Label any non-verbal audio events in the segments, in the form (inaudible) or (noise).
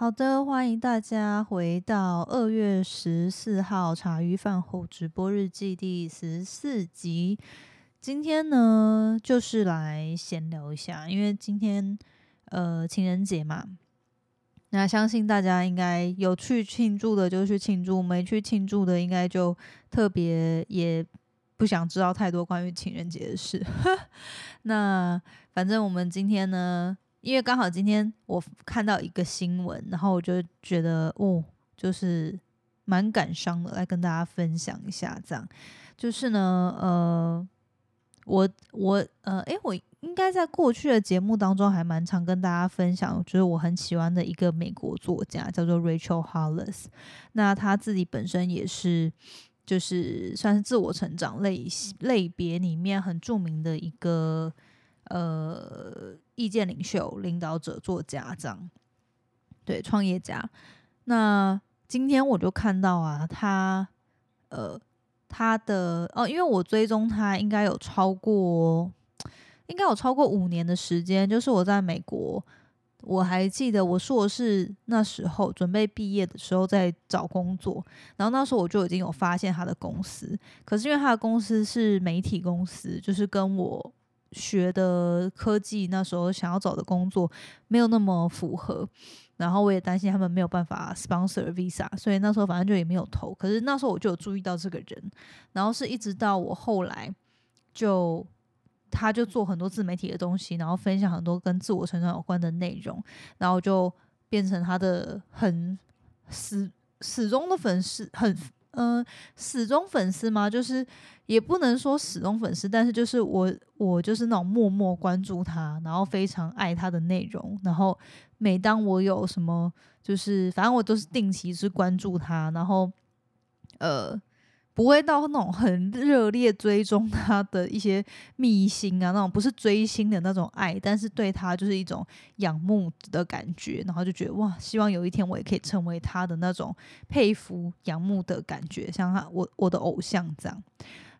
好的，欢迎大家回到二月十四号茶余饭后直播日记第十四集。今天呢，就是来闲聊一下，因为今天呃情人节嘛，那相信大家应该有去庆祝的就去庆祝，没去庆祝的应该就特别也不想知道太多关于情人节的事。(laughs) 那反正我们今天呢。因为刚好今天我看到一个新闻，然后我就觉得哦，就是蛮感伤的，来跟大家分享一下。这样就是呢，呃，我我呃，诶，我应该在过去的节目当中还蛮常跟大家分享，就是我很喜欢的一个美国作家叫做 Rachel Hollis。那他自己本身也是，就是算是自我成长类类别里面很著名的一个。呃，意见领袖、领导者、作家这样，对，创业家。那今天我就看到啊，他呃，他的哦，因为我追踪他，应该有超过，应该有超过五年的时间。就是我在美国，我还记得我硕士那时候准备毕业的时候，在找工作，然后那时候我就已经有发现他的公司，可是因为他的公司是媒体公司，就是跟我。学的科技那时候想要找的工作没有那么符合，然后我也担心他们没有办法 sponsor visa，所以那时候反正就也没有投。可是那时候我就有注意到这个人，然后是一直到我后来就他就做很多自媒体的东西，然后分享很多跟自我成长有关的内容，然后就变成他的很死始终的粉丝，很。嗯，始终粉丝吗？就是也不能说始终粉丝，但是就是我，我就是那种默默关注他，然后非常爱他的内容，然后每当我有什么，就是反正我都是定期是关注他，然后呃。不会到那种很热烈追踪他的一些秘辛啊，那种不是追星的那种爱，但是对他就是一种仰慕的感觉，然后就觉得哇，希望有一天我也可以成为他的那种佩服、仰慕的感觉，像他我我的偶像这样。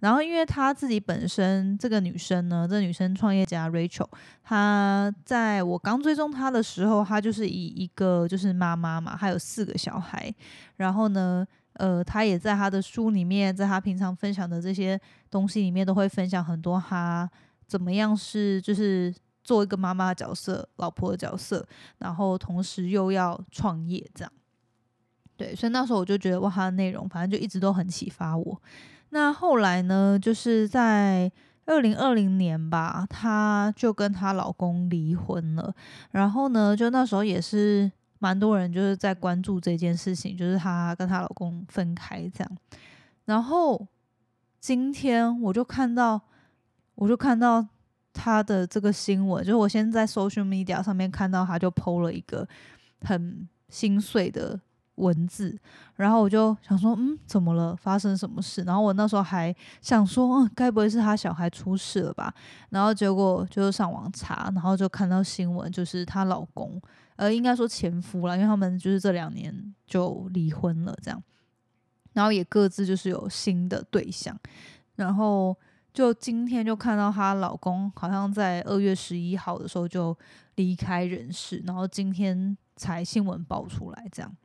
然后因为他自己本身这个女生呢，这女生创业家 Rachel，她在我刚追踪她的时候，她就是以一个就是妈妈嘛，她有四个小孩，然后呢。呃，他也在他的书里面，在他平常分享的这些东西里面，都会分享很多他怎么样是就是做一个妈妈的角色、老婆的角色，然后同时又要创业这样。对，所以那时候我就觉得哇，他的内容反正就一直都很启发我。那后来呢，就是在二零二零年吧，她就跟她老公离婚了。然后呢，就那时候也是。蛮多人就是在关注这件事情，就是她跟她老公分开这样。然后今天我就看到，我就看到她的这个新闻，就是我先在 social media 上面看到，她就 PO 了一个很心碎的文字，然后我就想说，嗯，怎么了？发生什么事？然后我那时候还想说，嗯，该不会是她小孩出事了吧？然后结果就是上网查，然后就看到新闻，就是她老公。呃，应该说前夫了，因为他们就是这两年就离婚了，这样，然后也各自就是有新的对象，然后就今天就看到她老公好像在二月十一号的时候就离开人世，然后今天才新闻爆出来，这样，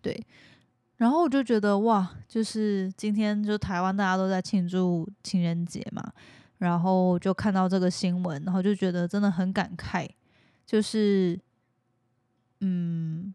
对，然后我就觉得哇，就是今天就台湾大家都在庆祝情人节嘛，然后就看到这个新闻，然后就觉得真的很感慨，就是。嗯，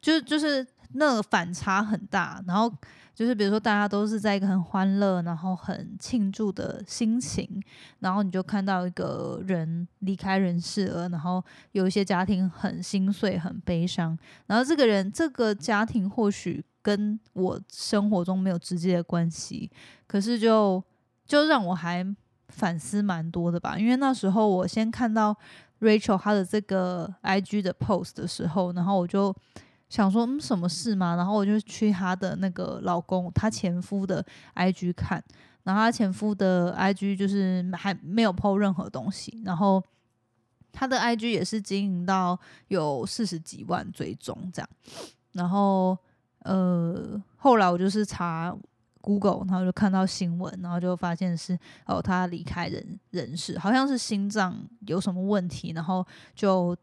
就就是那个反差很大，然后就是比如说大家都是在一个很欢乐，然后很庆祝的心情，然后你就看到一个人离开人世了，然后有一些家庭很心碎、很悲伤，然后这个人这个家庭或许跟我生活中没有直接的关系，可是就就让我还反思蛮多的吧，因为那时候我先看到。Rachel 她的这个 IG 的 post 的时候，然后我就想说，嗯，什么事嘛？然后我就去她的那个老公，她前夫的 IG 看，然后她前夫的 IG 就是还没有 po 任何东西，然后他的 IG 也是经营到有四十几万追踪这样，然后呃，后来我就是查。Google，然后就看到新闻，然后就发现是哦，他离开人人世，好像是心脏有什么问题，然后就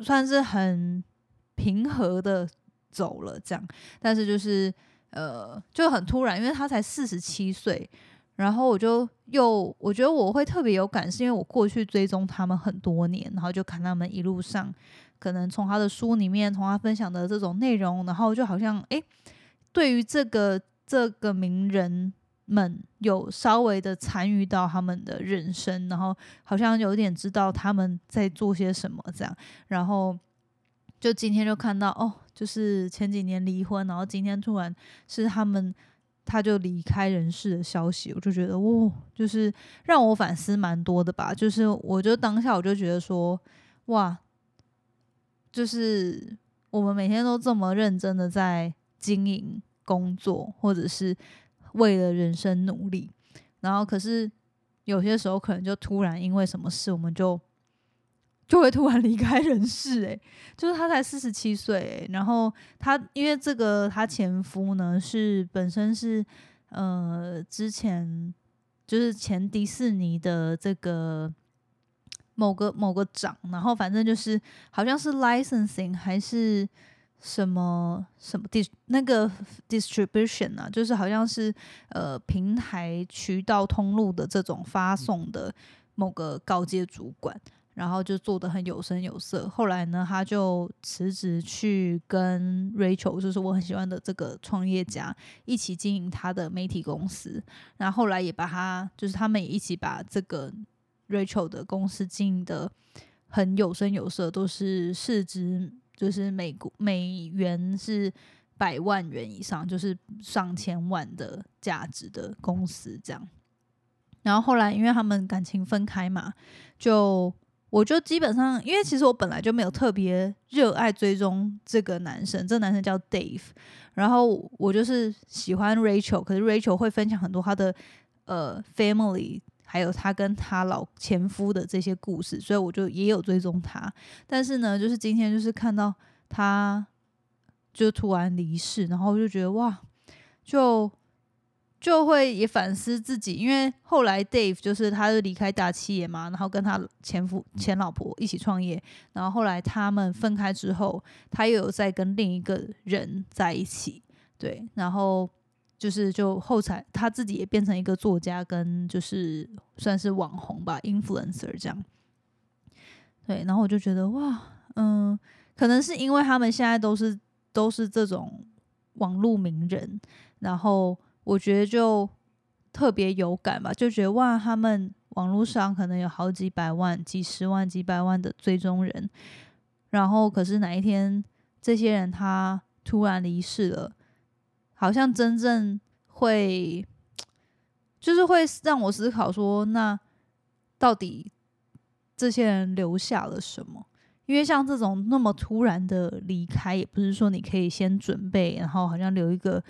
算是很平和的走了这样。但是就是呃就很突然，因为他才四十七岁，然后我就又我觉得我会特别有感，是因为我过去追踪他们很多年，然后就看他们一路上可能从他的书里面，从他分享的这种内容，然后就好像诶，对于这个这个名人。们有稍微的参与到他们的人生，然后好像有点知道他们在做些什么这样，然后就今天就看到哦，就是前几年离婚，然后今天突然是他们他就离开人世的消息，我就觉得哇，就是让我反思蛮多的吧。就是我就当下我就觉得说哇，就是我们每天都这么认真的在经营工作，或者是。为了人生努力，然后可是有些时候可能就突然因为什么事，我们就就会突然离开人世。诶，就是他才四十七岁，然后他因为这个他前夫呢是本身是呃之前就是前迪士尼的这个某个某个长，然后反正就是好像是 licensing 还是。什么什么 dis 那个 distribution 啊，就是好像是呃平台渠道通路的这种发送的某个高阶主管，然后就做的很有声有色。后来呢，他就辞职去跟 Rachel，就是我很喜欢的这个创业家一起经营他的媒体公司。然后后来也把他，就是他们也一起把这个 Rachel 的公司经营的很有声有色，都是市值。就是美国美元是百万元以上，就是上千万的价值的公司这样。然后后来因为他们感情分开嘛，就我就基本上，因为其实我本来就没有特别热爱追踪这个男生，这个男生叫 Dave，然后我就是喜欢 Rachel，可是 Rachel 会分享很多他的呃 family。还有他跟他老前夫的这些故事，所以我就也有追踪他。但是呢，就是今天就是看到他就突然离世，然后就觉得哇，就就会也反思自己，因为后来 Dave 就是他就离开大企业嘛，然后跟他前夫前老婆一起创业，然后后来他们分开之后，他又有在跟另一个人在一起，对，然后。就是就后才他自己也变成一个作家，跟就是算是网红吧，influencer 这样。对，然后我就觉得哇，嗯，可能是因为他们现在都是都是这种网络名人，然后我觉得就特别有感吧，就觉得哇，他们网络上可能有好几百万、几十万、几百万的追踪人，然后可是哪一天这些人他突然离世了。好像真正会，就是会让我思考说，那到底这些人留下了什么？因为像这种那么突然的离开，也不是说你可以先准备，然后好像留一个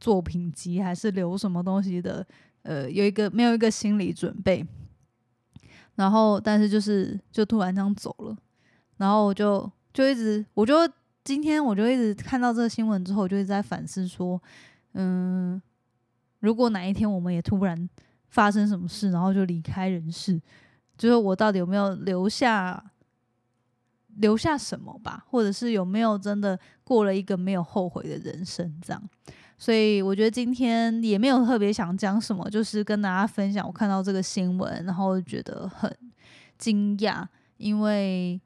作品集，还是留什么东西的？呃，有一个没有一个心理准备，然后但是就是就突然这样走了，然后我就就一直我就。今天我就一直看到这个新闻之后，我就一直在反思说，嗯，如果哪一天我们也突然发生什么事，然后就离开人世，就是我到底有没有留下留下什么吧，或者是有没有真的过了一个没有后悔的人生这样？所以我觉得今天也没有特别想讲什么，就是跟大家分享我看到这个新闻，然后觉得很惊讶，因为。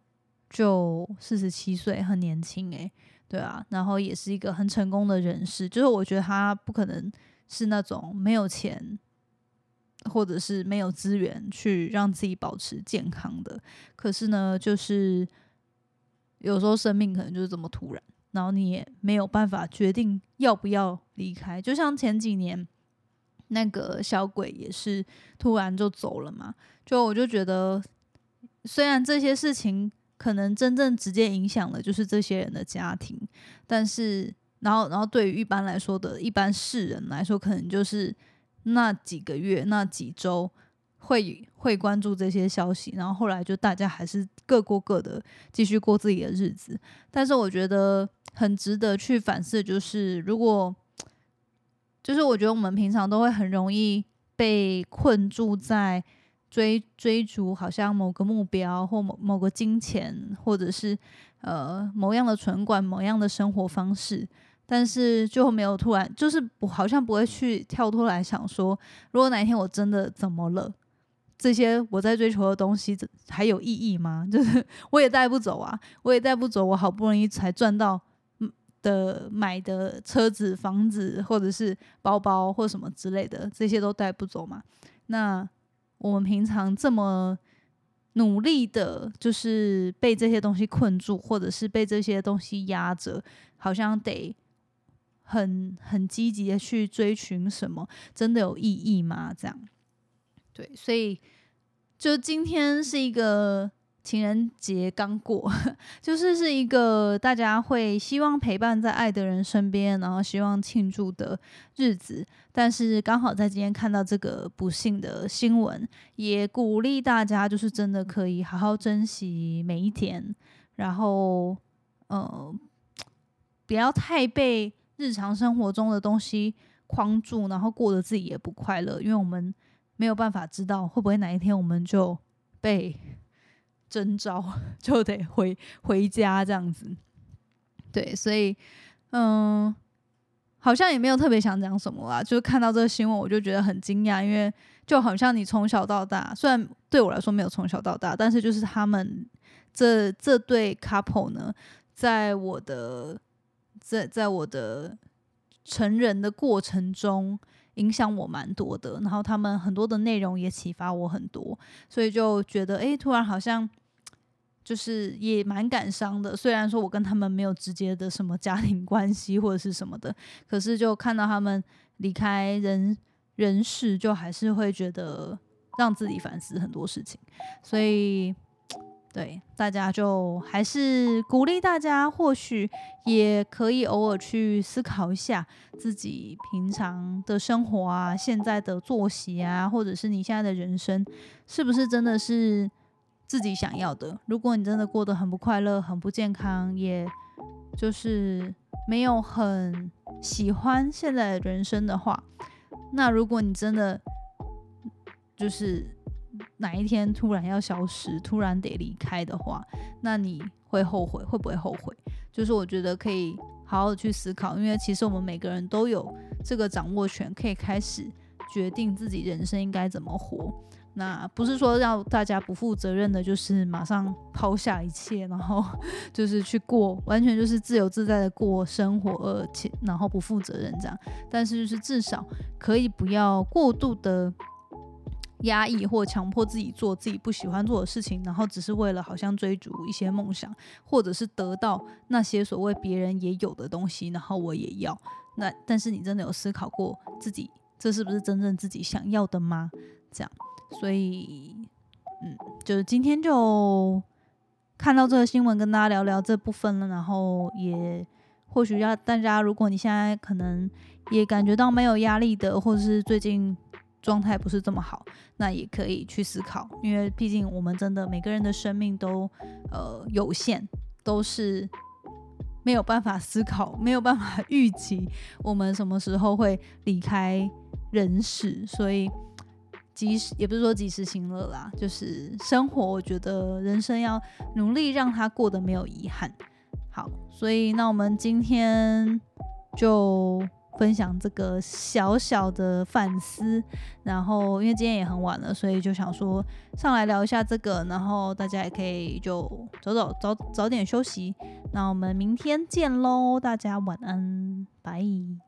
就四十七岁，很年轻诶，对啊，然后也是一个很成功的人士。就是我觉得他不可能是那种没有钱，或者是没有资源去让自己保持健康的。可是呢，就是有时候生命可能就是这么突然，然后你也没有办法决定要不要离开。就像前几年那个小鬼也是突然就走了嘛，就我就觉得，虽然这些事情。可能真正直接影响的就是这些人的家庭，但是，然后，然后对于一般来说的一般世人来说，可能就是那几个月、那几周会会关注这些消息，然后后来就大家还是各过各的，继续过自己的日子。但是我觉得很值得去反思，就是如果，就是我觉得我们平常都会很容易被困住在。追追逐好像某个目标或某某个金钱，或者是呃某样的存款、某样的生活方式，但是就没有突然就是不好像不会去跳脱来想说，如果哪一天我真的怎么了，这些我在追求的东西还有意义吗？(laughs) 就是我也带不走啊，我也带不走，我好不容易才赚到。的买的车子、房子，或者是包包或什么之类的，这些都带不走嘛？那我们平常这么努力的，就是被这些东西困住，或者是被这些东西压着，好像得很很积极的去追寻什么，真的有意义吗？这样，对，所以就今天是一个。情人节刚过，(laughs) 就是是一个大家会希望陪伴在爱的人身边，然后希望庆祝的日子。但是刚好在今天看到这个不幸的新闻，也鼓励大家，就是真的可以好好珍惜每一天，然后呃，不要太被日常生活中的东西框住，然后过得自己也不快乐，因为我们没有办法知道会不会哪一天我们就被。征召 (laughs) 就得回回家这样子，对，所以嗯，好像也没有特别想讲什么啦，就是看到这个新闻，我就觉得很惊讶，因为就好像你从小到大，虽然对我来说没有从小到大，但是就是他们这这对 couple 呢，在我的在在我的成人的过程中。影响我蛮多的，然后他们很多的内容也启发我很多，所以就觉得哎，突然好像就是也蛮感伤的。虽然说我跟他们没有直接的什么家庭关系或者是什么的，可是就看到他们离开人人世，就还是会觉得让自己反思很多事情，所以。对，大家就还是鼓励大家，或许也可以偶尔去思考一下自己平常的生活啊，现在的作息啊，或者是你现在的人生，是不是真的是自己想要的？如果你真的过得很不快乐、很不健康，也就是没有很喜欢现在的人生的话，那如果你真的就是。哪一天突然要消失，突然得离开的话，那你会后悔？会不会后悔？就是我觉得可以好好去思考，因为其实我们每个人都有这个掌握权，可以开始决定自己人生应该怎么活。那不是说让大家不负责任的，就是马上抛下一切，然后 (laughs) 就是去过完全就是自由自在的过生活，而且然后不负责任这样。但是就是至少可以不要过度的。压抑或强迫自己做自己不喜欢做的事情，然后只是为了好像追逐一些梦想，或者是得到那些所谓别人也有的东西，然后我也要。那但是你真的有思考过自己这是不是真正自己想要的吗？这样，所以嗯，就是今天就看到这个新闻，跟大家聊聊这部分了。然后也或许要大家，如果你现在可能也感觉到没有压力的，或者是最近。状态不是这么好，那也可以去思考，因为毕竟我们真的每个人的生命都呃有限，都是没有办法思考，没有办法 (laughs) 预计我们什么时候会离开人世，所以及时也不是说及时行乐啦，就是生活，我觉得人生要努力让他过得没有遗憾。好，所以那我们今天就。分享这个小小的反思，然后因为今天也很晚了，所以就想说上来聊一下这个，然后大家也可以就走走早早点休息。那我们明天见喽，大家晚安，拜。